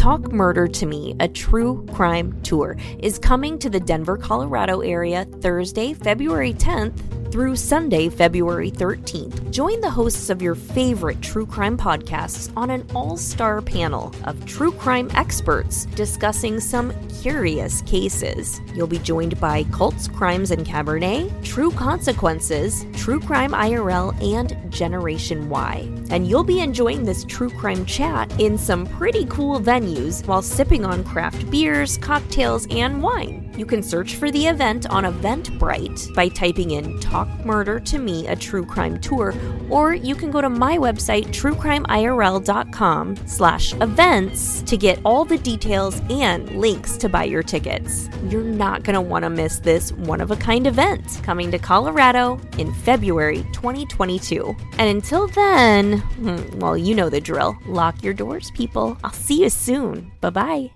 Talk Murder to Me, a true crime tour, is coming to the Denver, Colorado area Thursday, February 10th through Sunday, February 13th. Join the hosts of your favorite true crime podcasts on an all star panel of true crime experts discussing some curious cases. You'll be joined by Cults, Crimes, and Cabernet, True Consequences, True Crime IRL, and Generation Y. And you'll be enjoying this true crime chat in some pretty cool venues while sipping on craft beers, cocktails, and wine. You can search for the event on Eventbrite by typing in Talk Murder to Me, a true crime tour, or you can go to my website, truecrimeirl.com slash events to get all the details and links to buy your tickets. You're not going to want to miss this one-of-a-kind event coming to Colorado in February 2022. And until then, hmm, well, you know the drill. Lock your doors, people. I'll see you soon. Bye-bye.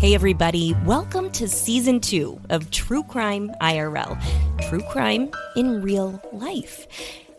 Hey, everybody, welcome to season two of True Crime IRL True Crime in Real Life.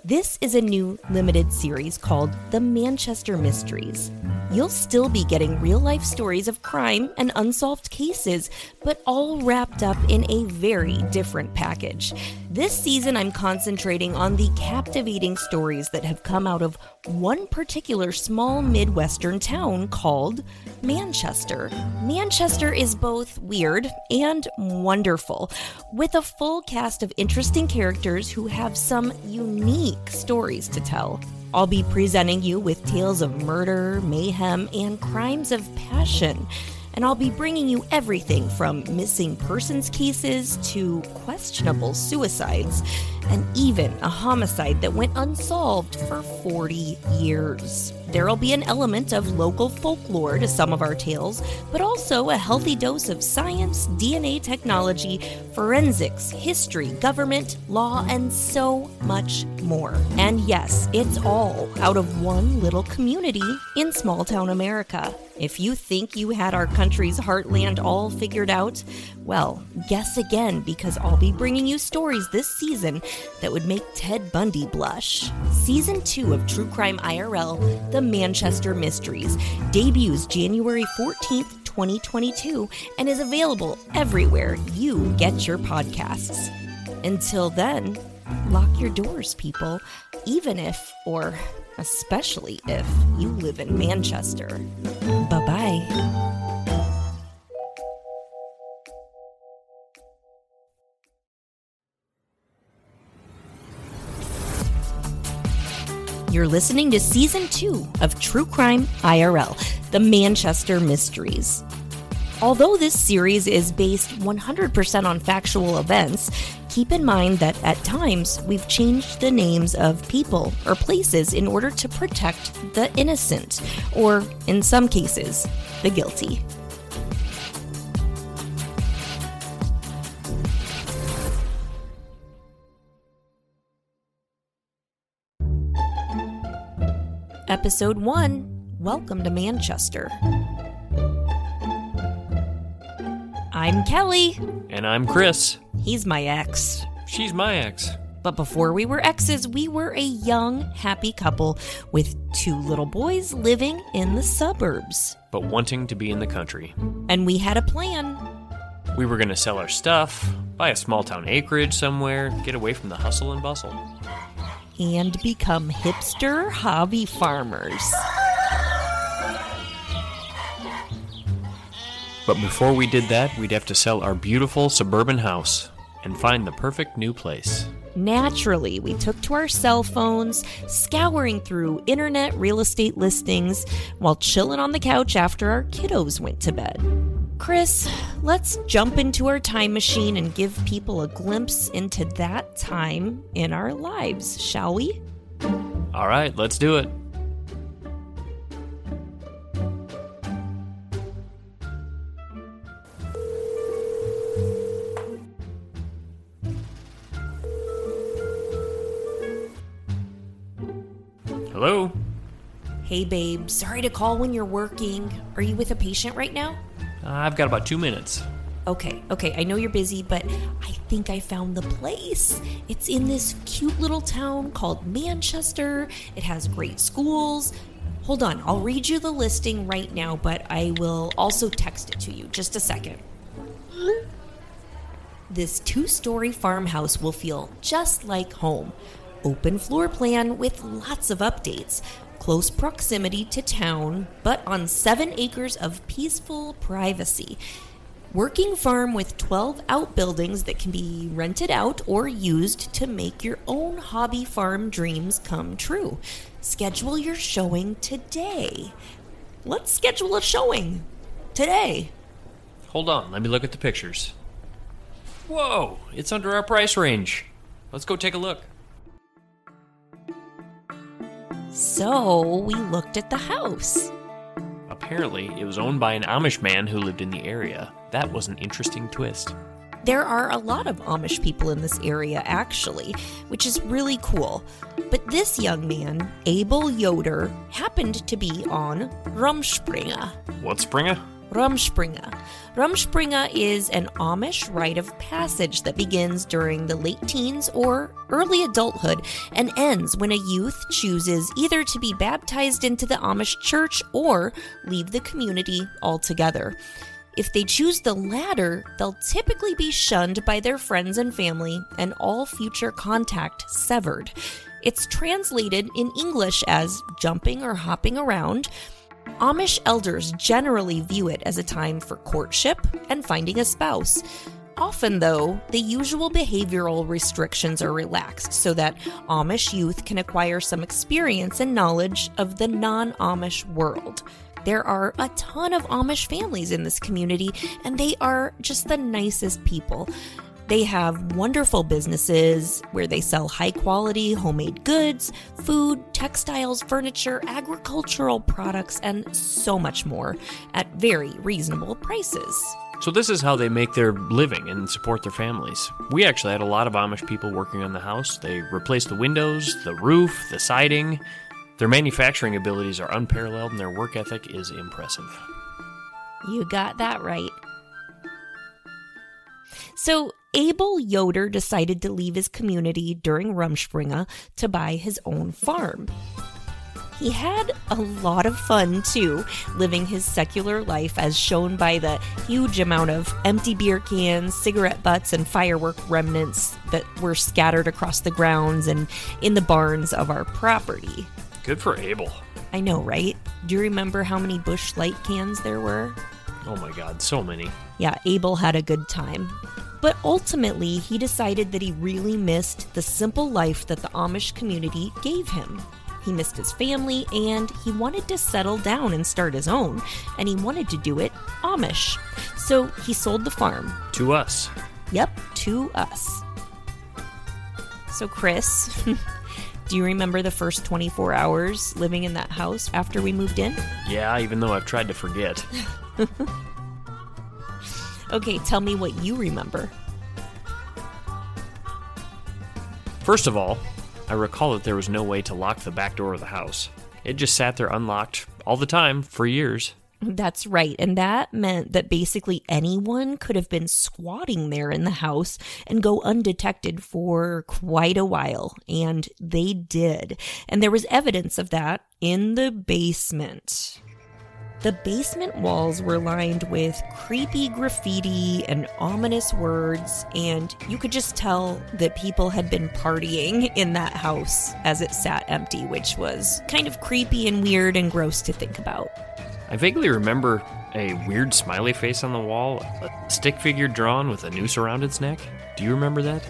This is a new limited series called The Manchester Mysteries. You'll still be getting real life stories of crime and unsolved cases, but all wrapped up in a very different package. This season, I'm concentrating on the captivating stories that have come out of one particular small Midwestern town called Manchester. Manchester is both weird and wonderful, with a full cast of interesting characters who have some unique stories to tell. I'll be presenting you with tales of murder, mayhem, and crimes of passion and I'll be bringing you everything from missing persons cases to questionable suicides, and even a homicide that went unsolved for 40 years. There'll be an element of local folklore to some of our tales, but also a healthy dose of science, DNA technology, forensics, history, government, law, and so much more. And yes, it's all out of one little community in small town America. If you think you had our country's heartland all figured out, well, guess again because I'll be bringing you stories this season that would make Ted Bundy blush. Season 2 of True Crime IRL, The Manchester Mysteries, debuts January 14th, 2022, and is available everywhere you get your podcasts. Until then, lock your doors, people, even if, or especially if, you live in Manchester. Bye bye. You're listening to season two of True Crime IRL, The Manchester Mysteries. Although this series is based 100% on factual events, keep in mind that at times we've changed the names of people or places in order to protect the innocent, or in some cases, the guilty. Episode 1 Welcome to Manchester. I'm Kelli. And I'm Chris. He's my ex. She's my ex. But before we were exes, we were a young, happy couple with two little boys living in the suburbs. But wanting to be in the country. And we had a plan. We were going to sell our stuff, buy a small town acreage somewhere, get away from the hustle and bustle. And become hipster hobby farmers. But before we did that, we'd have to sell our beautiful suburban house and find the perfect new place. Naturally, we took to our cell phones, scouring through internet real estate listings while chilling on the couch after our kiddos went to bed. Chris, let's jump into our time machine and give people a glimpse into that time in our lives, shall we? All right, let's do it. Hey, babe, sorry to call when you're working. Are you with a patient right now? Uh, I've got about two minutes. Okay, okay, I know you're busy, but I think I found the place. It's in this cute little town called Manchester. It has great schools. Hold on, I'll read you the listing right now, but I will also text it to you. Just a second. This two story farmhouse will feel just like home. Open floor plan with lots of updates. Close proximity to town, but on seven acres of peaceful privacy. Working farm with 12 outbuildings that can be rented out or used to make your own hobby farm dreams come true. Schedule your showing today. Let's schedule a showing today. Hold on, let me look at the pictures. Whoa, it's under our price range. Let's go take a look. So we looked at the house. Apparently, it was owned by an Amish man who lived in the area. That was an interesting twist. There are a lot of Amish people in this area, actually, which is really cool. But this young man, Abel Yoder, happened to be on Rumspringa. What, Springer? Rumspringa. Rumspringa is an Amish rite of passage that begins during the late teens or early adulthood and ends when a youth chooses either to be baptized into the Amish church or leave the community altogether. If they choose the latter, they'll typically be shunned by their friends and family and all future contact severed. It's translated in English as jumping or hopping around. Amish elders generally view it as a time for courtship and finding a spouse. Often, though, the usual behavioral restrictions are relaxed so that Amish youth can acquire some experience and knowledge of the non Amish world. There are a ton of Amish families in this community, and they are just the nicest people. They have wonderful businesses where they sell high quality homemade goods, food, textiles, furniture, agricultural products, and so much more at very reasonable prices. So, this is how they make their living and support their families. We actually had a lot of Amish people working on the house. They replaced the windows, the roof, the siding. Their manufacturing abilities are unparalleled and their work ethic is impressive. You got that right. So, Abel Yoder decided to leave his community during Rumspringa to buy his own farm. He had a lot of fun too, living his secular life as shown by the huge amount of empty beer cans, cigarette butts, and firework remnants that were scattered across the grounds and in the barns of our property. Good for Abel. I know, right? Do you remember how many Busch Light cans there were? Oh my god, so many. Yeah, Abel had a good time. But ultimately, he decided that he really missed the simple life that the Amish community gave him. He missed his family and he wanted to settle down and start his own, and he wanted to do it Amish. So he sold the farm. To us. Yep, to us. So, Chris, do you remember the first 24 hours living in that house after we moved in? Yeah, even though I've tried to forget. Okay, tell me what you remember. First of all, I recall that there was no way to lock the back door of the house. It just sat there unlocked all the time for years. That's right. And that meant that basically anyone could have been squatting there in the house and go undetected for quite a while. And they did. And there was evidence of that in the basement. The basement walls were lined with creepy graffiti and ominous words, and you could just tell that people had been partying in that house as it sat empty, which was kind of creepy and weird and gross to think about. I vaguely remember a weird smiley face on the wall, a stick figure drawn with a noose around its neck. Do you remember that?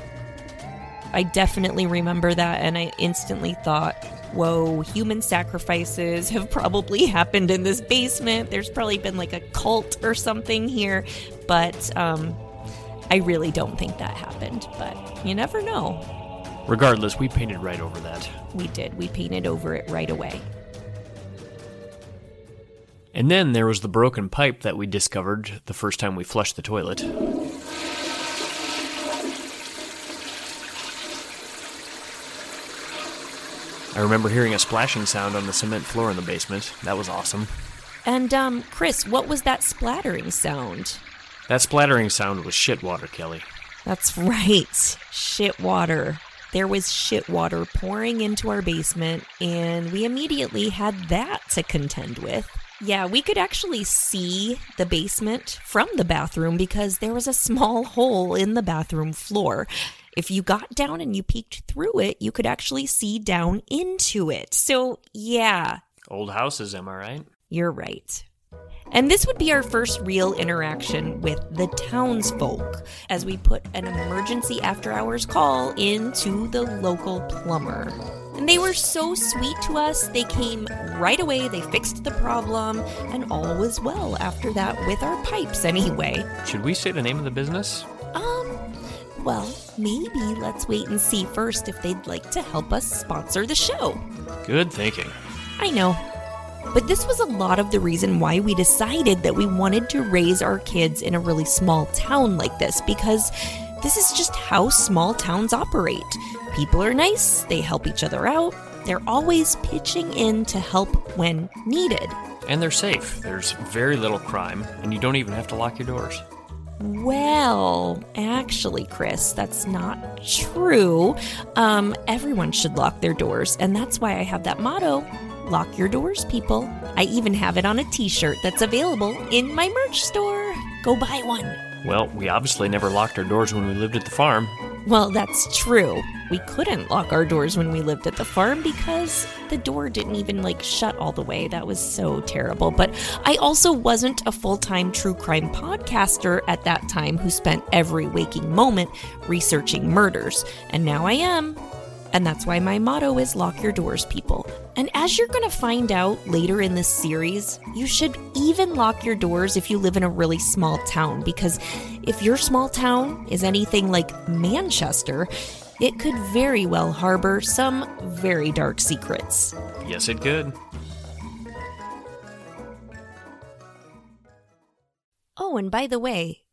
I definitely remember that, and I instantly thought, whoa, human sacrifices have probably happened in this basement. There's probably been like a cult or something here, but um, I really don't think that happened, but you never know. Regardless, we painted right over that. We did. We painted over it right away. And then there was the broken pipe that we discovered the first time we flushed the toilet. I remember hearing a splashing sound on the cement floor in the basement. That was awesome. And, um, Chris, what was that splattering sound? That splattering sound was shit water, Kelli. That's right. Shit water. There was shit water pouring into our basement, and we immediately had that to contend with. Yeah, we could actually see the basement from the bathroom because there was a small hole in the bathroom floor. If you got down and you peeked through it, you could actually see down into it. So, yeah, Old houses, am I right? you're right. And this would be our first real interaction with the townsfolk as we put an emergency after hours call into the local plumber. And they were so sweet to us. They came right away, they fixed the problem, and all was well after that with our pipes, anyway. Should we say the name of the business? Um, well, maybe let's wait and see first if they'd like to help us sponsor the show. Good thinking. I know. But this was a lot of the reason why we decided that we wanted to raise our kids in a really small town like this because this is just how small towns operate. People are nice, they help each other out, they're always pitching in to help when needed. And they're safe. There's very little crime, and you don't even have to lock your doors. Well, actually, Chris, that's not true. Um, everyone should lock their doors, and that's why I have that motto lock your doors, people. I even have it on a t shirt that's available in my merch store. Go buy one. Well, we obviously never locked our doors when we lived at the farm. Well, that's true. We couldn't lock our doors when we lived at the farm because the door didn't even like shut all the way. That was so terrible. But I also wasn't a full time true crime podcaster at that time who spent every waking moment researching murders. And now I am. And that's why my motto is lock your doors, people. And as you're going to find out later in this series, you should even lock your doors if you live in a really small town. Because if your small town is anything like Manchester, it could very well harbor some very dark secrets. Yes, it could. Oh, and by the way,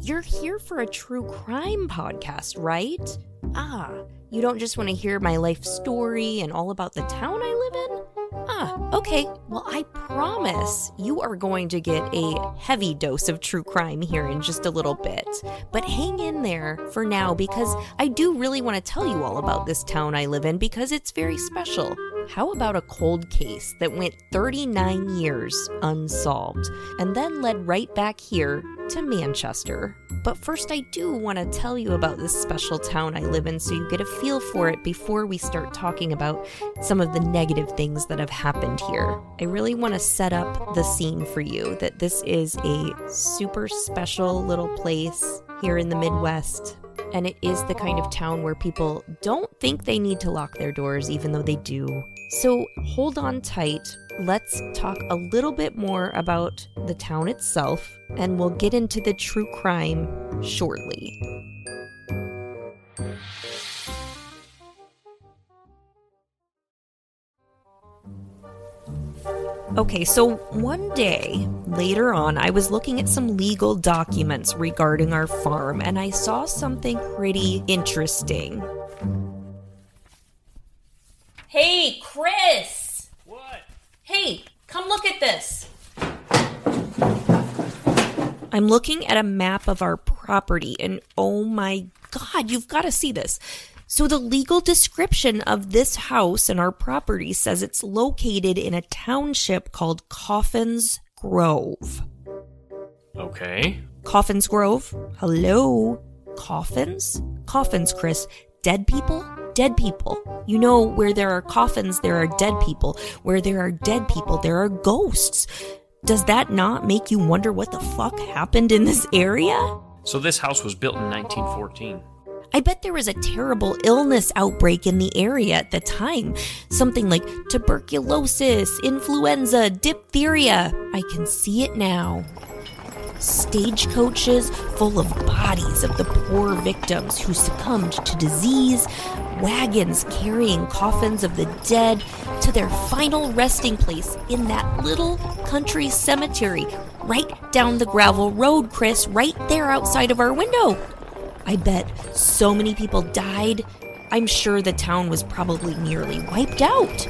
you're here for a true crime podcast, right? Ah, you don't just want to hear my life story and all about the town I live in? Ah, okay. Well, I promise you are going to get a heavy dose of true crime here in just a little bit. But hang in there for now because I do really want to tell you all about this town I live in because it's very special. How about a cold case that went 39 years unsolved and then led right back here to Manchester? But first, I do want to tell you about this special town I live in so you get a feel for it before we start talking about some of the negative things that have happened here. I really want to set up the scene for you that this is a super special little place here in the Midwest. And it is the kind of town where people don't think they need to lock their doors, even though they do. So hold on tight. Let's talk a little bit more about the town itself, and we'll get into the true crime shortly. Okay, so one day later on, I was looking at some legal documents regarding our farm and I saw something pretty interesting. Hey, Chris! What? Hey, come look at this. I'm looking at a map of our property, and oh my god, you've got to see this. So, the legal description of this house and our property says it's located in a township called Coffins Grove. Okay. Coffins Grove? Hello? Coffins? Coffins, Chris. Dead people? Dead people. You know, where there are coffins, there are dead people. Where there are dead people, there are ghosts. Does that not make you wonder what the fuck happened in this area? So this house was built in 1914. I bet there was a terrible illness outbreak in the area at the time. Something like tuberculosis, influenza, diphtheria. I can see it now. Stagecoaches full of bodies of the poor victims who succumbed to disease, wagons carrying coffins of the dead to their final resting place in that little country cemetery right down the gravel road, Chris, right there outside of our window. I bet so many people died. I'm sure the town was probably nearly wiped out.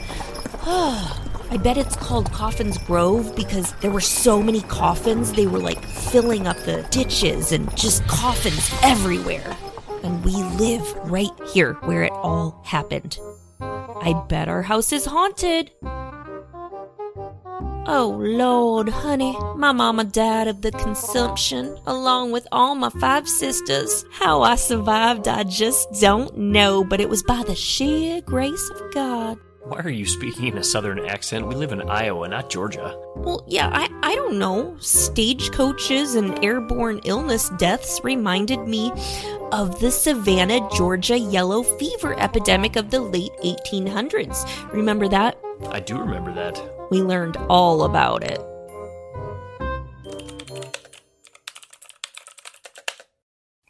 I bet it's called Coffin's Grove because there were so many coffins, they were like filling up the ditches and just coffins everywhere. And we live right here where it all happened. I bet our house is haunted. Oh Lord, honey, my mama died of the consumption along with all my five sisters. How I survived, I just don't know, but it was by the sheer grace of God. Why are you speaking in a southern accent? We live in Iowa, not Georgia. Well, yeah, I, I don't know. Stagecoaches and airborne illness deaths reminded me of the Savannah, Georgia yellow fever epidemic of the late 1800s. Remember that? I do remember that. We learned all about it.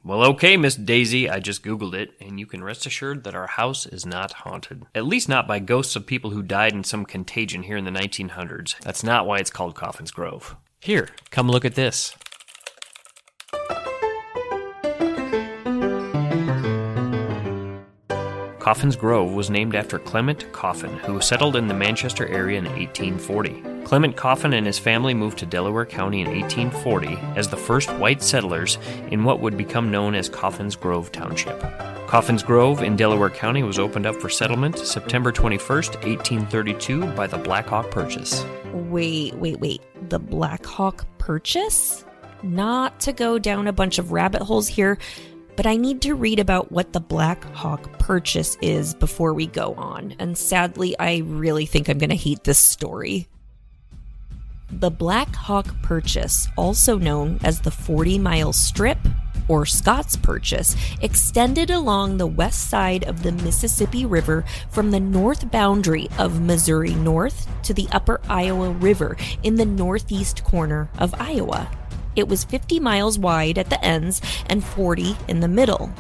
Well, okay, Miss Daisy, I just Googled it, and you can rest assured that our house is not haunted. At least not by ghosts of people who died in some contagion here in the 1900s. That's not why it's called Coffin's Grove. Here, come look at this. Coffin's Grove was named after Clement Coffin, who settled in the Manchester area in 1840. Clement Coffin and his family moved to Delaware County in 1840 as the first white settlers in what would become known as Coffin's Grove Township. Coffin's Grove in Delaware County was opened up for settlement September 21, 1832, by the Black Hawk Purchase. Wait, wait, wait. The Black Hawk Purchase? Not to go down a bunch of rabbit holes here, but I need to read about what the Black Hawk Purchase is before we go on. And sadly, I really think I'm going to hate this story. The Black Hawk Purchase, also known as the 40 Mile Strip or Scott's Purchase, extended along the west side of the Mississippi River from the north boundary of Missouri North to the upper Iowa River in the northeast corner of Iowa. It was 50 miles wide at the ends and 40 in the middle.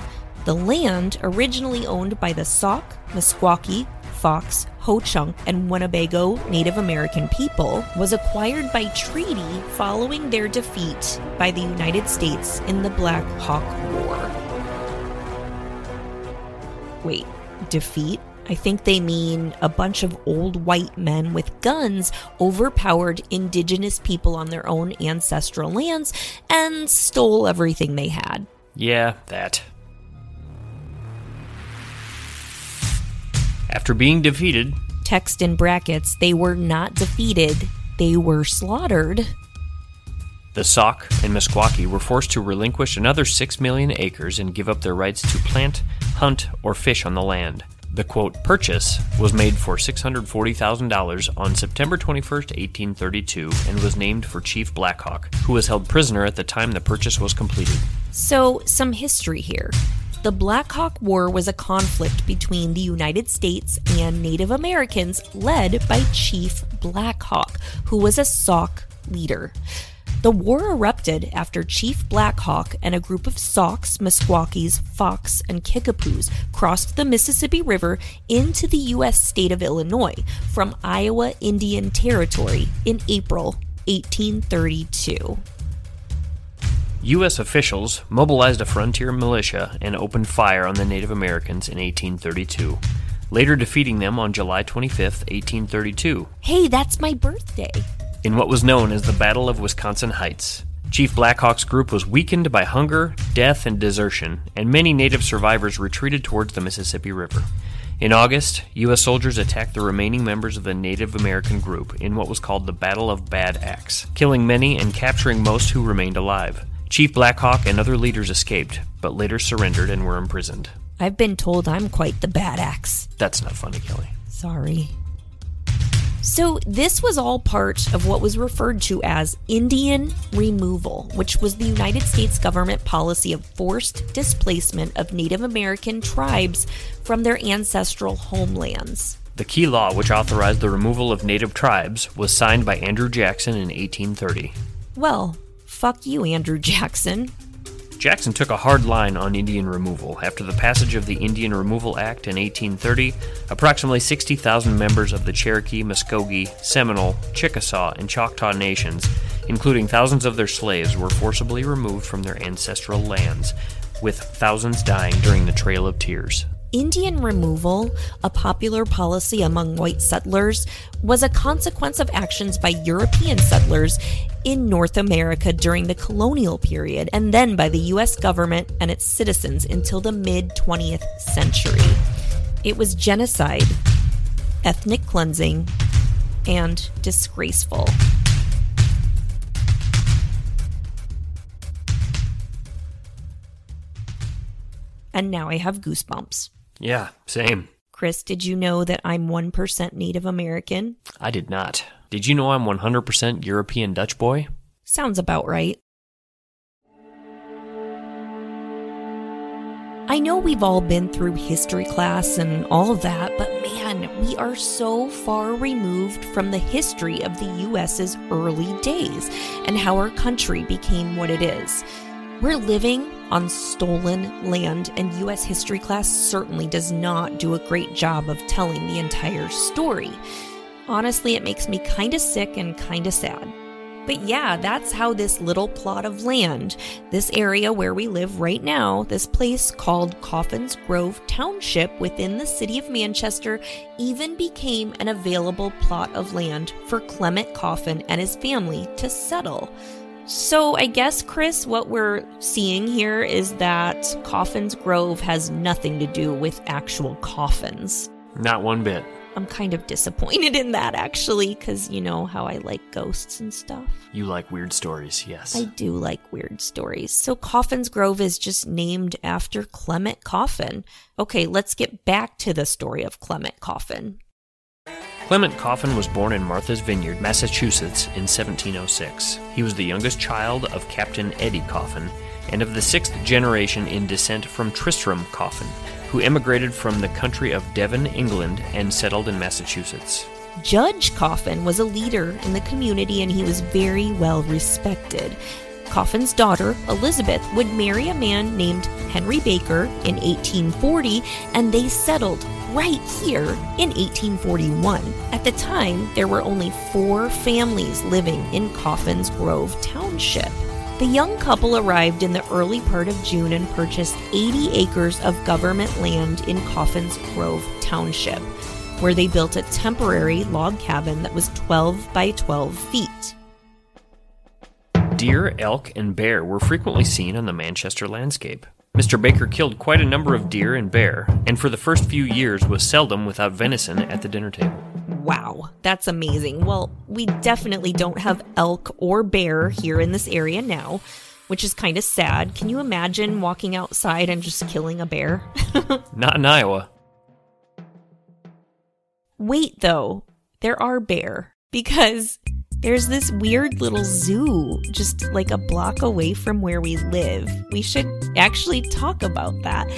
The land, originally owned by the Sauk, Meskwaki, Fox, Ho-Chunk, and Winnebago Native American people, was acquired by treaty following their defeat by the United States in the Black Hawk War. Wait, defeat? I think they mean a bunch of old white men with guns overpowered indigenous people on their own ancestral lands and stole everything they had. Yeah, that. After being defeated, Text in brackets, they were not defeated, they were slaughtered. the Sauk and Meskwaki were forced to relinquish another 6 million acres and give up their rights to plant, hunt, or fish on the land. The quote purchase was made for $640,000 on September 21, 1832, and was named for Chief Blackhawk, who was held prisoner at the time the purchase was completed. So, some history here. The Black Hawk War was a conflict between the United States and Native Americans led by Chief Black Hawk, who was a Sauk leader. The war erupted after Chief Black Hawk and a group of Sauks, Meskwakis, Fox, and Kickapoos crossed the Mississippi River into the U.S. state of Illinois from Iowa Indian Territory in April 1832. U.S. officials mobilized a frontier militia and opened fire on the Native Americans in 1832, later defeating them on July 25, 1832, Hey, that's my birthday. In what was known as the Battle of Wisconsin Heights. Chief Blackhawk's group was weakened by hunger, death, and desertion, and many native survivors retreated towards the Mississippi River. In August, U.S. soldiers attacked the remaining members of the Native American group in what was called the Battle of Bad Axe, killing many and capturing most who remained alive. Chief Blackhawk and other leaders escaped, but later surrendered and were imprisoned. I've been told I'm quite the bad axe. That's not funny, Kelli. Sorry. So, this was all part of what was referred to as Indian removal, which was the United States government policy of forced displacement of Native American tribes from their ancestral homelands. The key law which authorized the removal of native tribes was signed by Andrew Jackson in 1830. Well, fuck you, Andrew Jackson. Jackson took a hard line on Indian removal. After the passage of the Indian Removal Act in 1830, approximately 60,000 members of the Cherokee, Muskogee, Seminole, Chickasaw, and Choctaw nations, including thousands of their slaves, were forcibly removed from their ancestral lands, with thousands dying during the Trail of Tears. Indian removal, a popular policy among white settlers, was a consequence of actions by European settlers in North America during the colonial period and then by the US government and its citizens until the mid 20th century. It was genocide, ethnic cleansing, and disgraceful. And now I have goosebumps. Yeah, same. Chris, did you know that I'm 1% Native American? I did not. Did you know I'm 100% European Dutch boy? Sounds about right. I know we've all been through history class and all of that, but man, we are so far removed from the history of the US's early days and how our country became what it is. We're living on stolen land, and US history class certainly does not do a great job of telling the entire story. Honestly, it makes me kinda sick and kinda sad. But yeah, that's how this little plot of land, this area where we live right now, this place called Coffin's Grove Township within the city of Manchester, even became an available plot of land for Clement Coffin and his family to settle. So, I guess, Chris, what we're seeing here is that Coffin's Grove has nothing to do with actual coffins. Not one bit. I'm kind of disappointed in that actually, because you know how I like ghosts and stuff. You like weird stories, yes. I do like weird stories. So Coffin's Grove is just named after Clement Coffin. Okay, let's get back to the story of Clement Coffin. Clement Coffin was born in Martha's Vineyard, Massachusetts in 1706. He was the youngest child of Captain Eddie Coffin and of the sixth generation in descent from Tristram Coffin, who emigrated from the country of Devon, England, and settled in Massachusetts. Judge Coffin was a leader in the community and he was very well respected. Coffin's daughter, Elizabeth, would marry a man named Henry Baker in 1840, and they settled right here in 1841. At the time, there were only four families living in Coffin's Grove Township. The young couple arrived in the early part of June and purchased 80 acres of government land in Coffin's Grove Township, where they built a temporary log cabin that was 12 by 12 feet. Deer, elk, and bear were frequently seen on the Manchester landscape. Mr. Baker killed quite a number of deer and bear, and for the first few years was seldom without venison at the dinner table. Wow, that's amazing. Well, we definitely don't have elk or bear here in this area now, which is kind of sad. Can you imagine walking outside and just killing a bear? Not in Iowa. Wait, though, there are bear because there's this weird little zoo just like a block away from where we live. We should actually talk about that.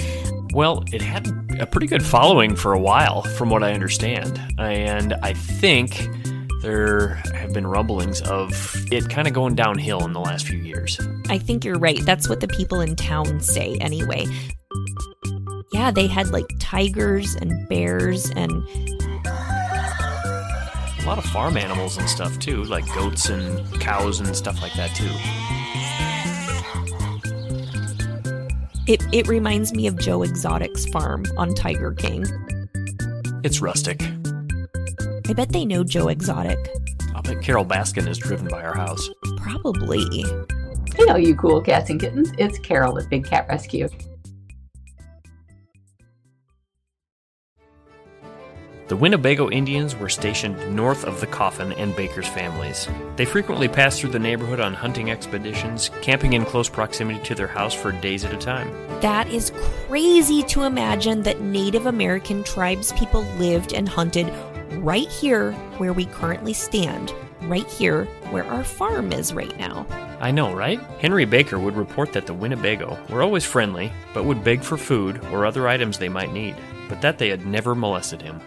Well, it had a pretty good following for a while, from what I understand. And I think there have been rumblings of it kind of going downhill in the last few years. I think you're right. That's what the people in town say, anyway. Yeah, they had like tigers and bears and A lot of farm animals and stuff too, like goats and cows and stuff like that too. it, it reminds me of Joe Exotic's farm on Tiger King. It's rustic. I bet they know Joe Exotic. I'll bet Carole Baskin is driven by our house. Probably. Hello, you cool cats and kittens. It's Carol with Big Cat Rescue. The Winnebago Indians were stationed north of the Coffin and Baker's families. They frequently passed through the neighborhood on hunting expeditions, camping in close proximity to their house for days at a time. That is crazy to imagine that Native American tribes people lived and hunted right here where we currently stand, right here where our farm is right now. I know, right? Henry Baker would report that the Winnebago were always friendly, but would beg for food or other items they might need, but that they had never molested him.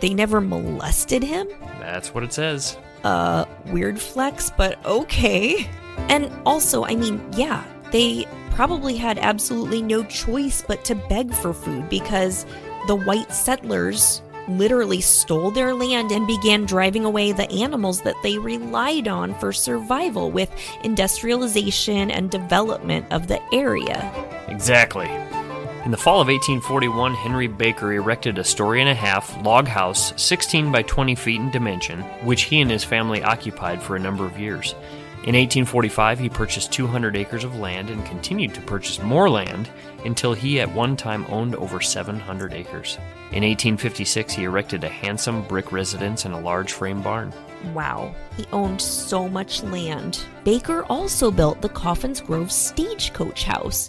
They never molested him? That's what it says. uh weird flex, but okay. And also, I mean, yeah, they probably had absolutely no choice but to beg for food because the white settlers literally stole their land and began driving away the animals that they relied on for survival with industrialization and development of the area. Exactly. In the fall of 1841, Henry Baker erected a story and a half log house, 16 by 20 feet in dimension, which he and his family occupied for a number of years. In 1845, he purchased 200 acres of land and continued to purchase more land until he at one time owned over 700 acres. In 1856, he erected a handsome brick residence and a large frame barn. Wow, he owned so much land. Baker also built the Coffins Grove Stagecoach House,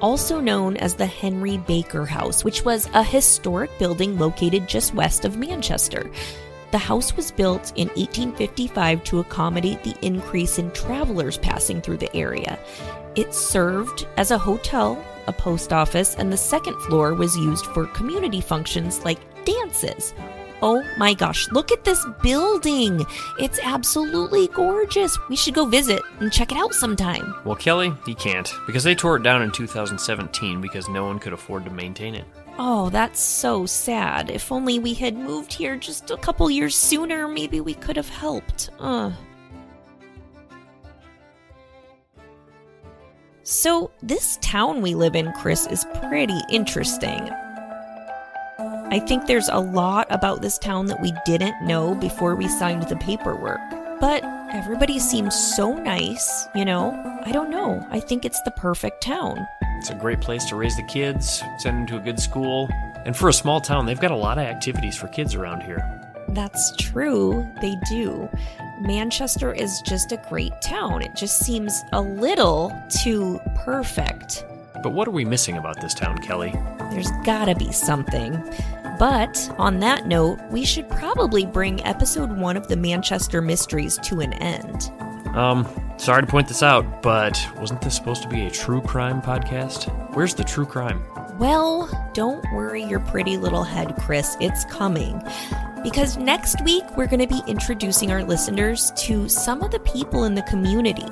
also known as the Henry Baker House, which was a historic building located just west of Manchester. The house was built in 1855 to accommodate the increase in travelers passing through the area. It served as a hotel, a post office, and the second floor was used for community functions like dances. Oh my gosh, look at this building! It's absolutely gorgeous. We should go visit and check it out sometime. Well, Kelli, he can't, because they tore it down in 2017 because no one could afford to maintain it. Oh, that's so sad. If only we had moved here just a couple years sooner, maybe we could have helped. Ugh. So, this town we live in, Chris, is pretty interesting. I think there's a lot about this town that we didn't know before we signed the paperwork. But everybody seems so nice, you know? I don't know. I think it's the perfect town. It's a great place to raise the kids, send them to a good school. And for a small town, they've got a lot of activities for kids around here. That's true, they do. Manchester is just a great town. It just seems a little too perfect. But what are we missing about this town, Kelli? There's gotta be something. But on that note, we should probably bring episode one of the Manchester Mysteries to an end. Um, sorry to point this out, but wasn't this supposed to be a true crime podcast? Where's the true crime? Well, don't worry your pretty little head, Chris. It's coming. Because next week, we're going to be introducing our listeners to some of the people in the community.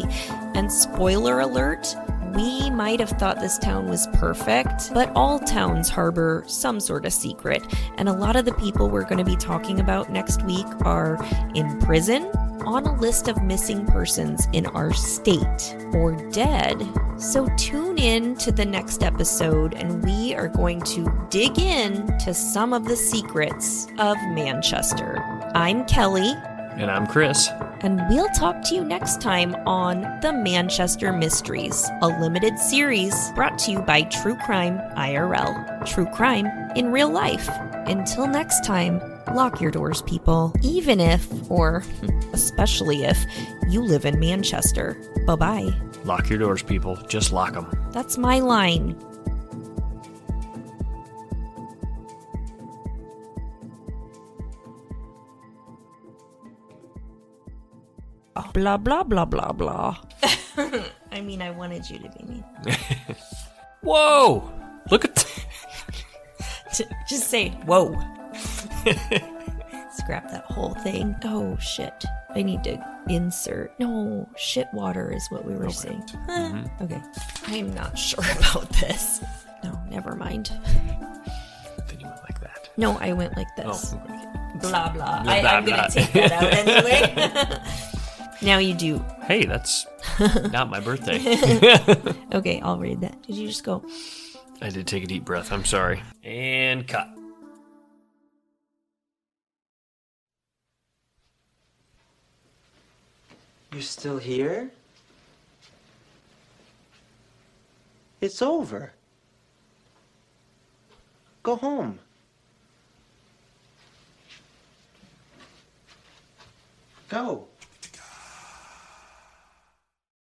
And spoiler alert, we might have thought this town was perfect, but all towns harbor some sort of secret. And a lot of the people we're going to be talking about next week are in prison, on a list of missing persons in our state, or dead. So tune in to the next episode, and we are going to dig in to some of the secrets of Manchester. I'm Kelli. And I'm Chris. And we'll talk to you next time on The Manchester Mysteries, a limited series brought to you by True Crime IRL. True crime in real life. Until next time, lock your doors, people. Even if, or especially if, you live in Manchester. Bye bye. Lock your doors, people. Just lock them. That's my line. Blah, blah, blah, blah, blah. I mean, I wanted you to be mean. Whoa! Look at. Just say, whoa. Scrap that whole thing. Oh, shit. I need to insert. No, shit water is what we were saying. Mm-hmm. Huh, Okay. I'm not sure about this. No, never mind. Then you went like that. No, I went like this. Oh, okay. Blah, blah. Blah, I, I'm going to take that out anyway. Now you do. Hey, that's not my birthday. Okay, I'll read that. Did you just go? I did take a deep breath. I'm sorry. And cut. You're still here? It's over. Go home. Go.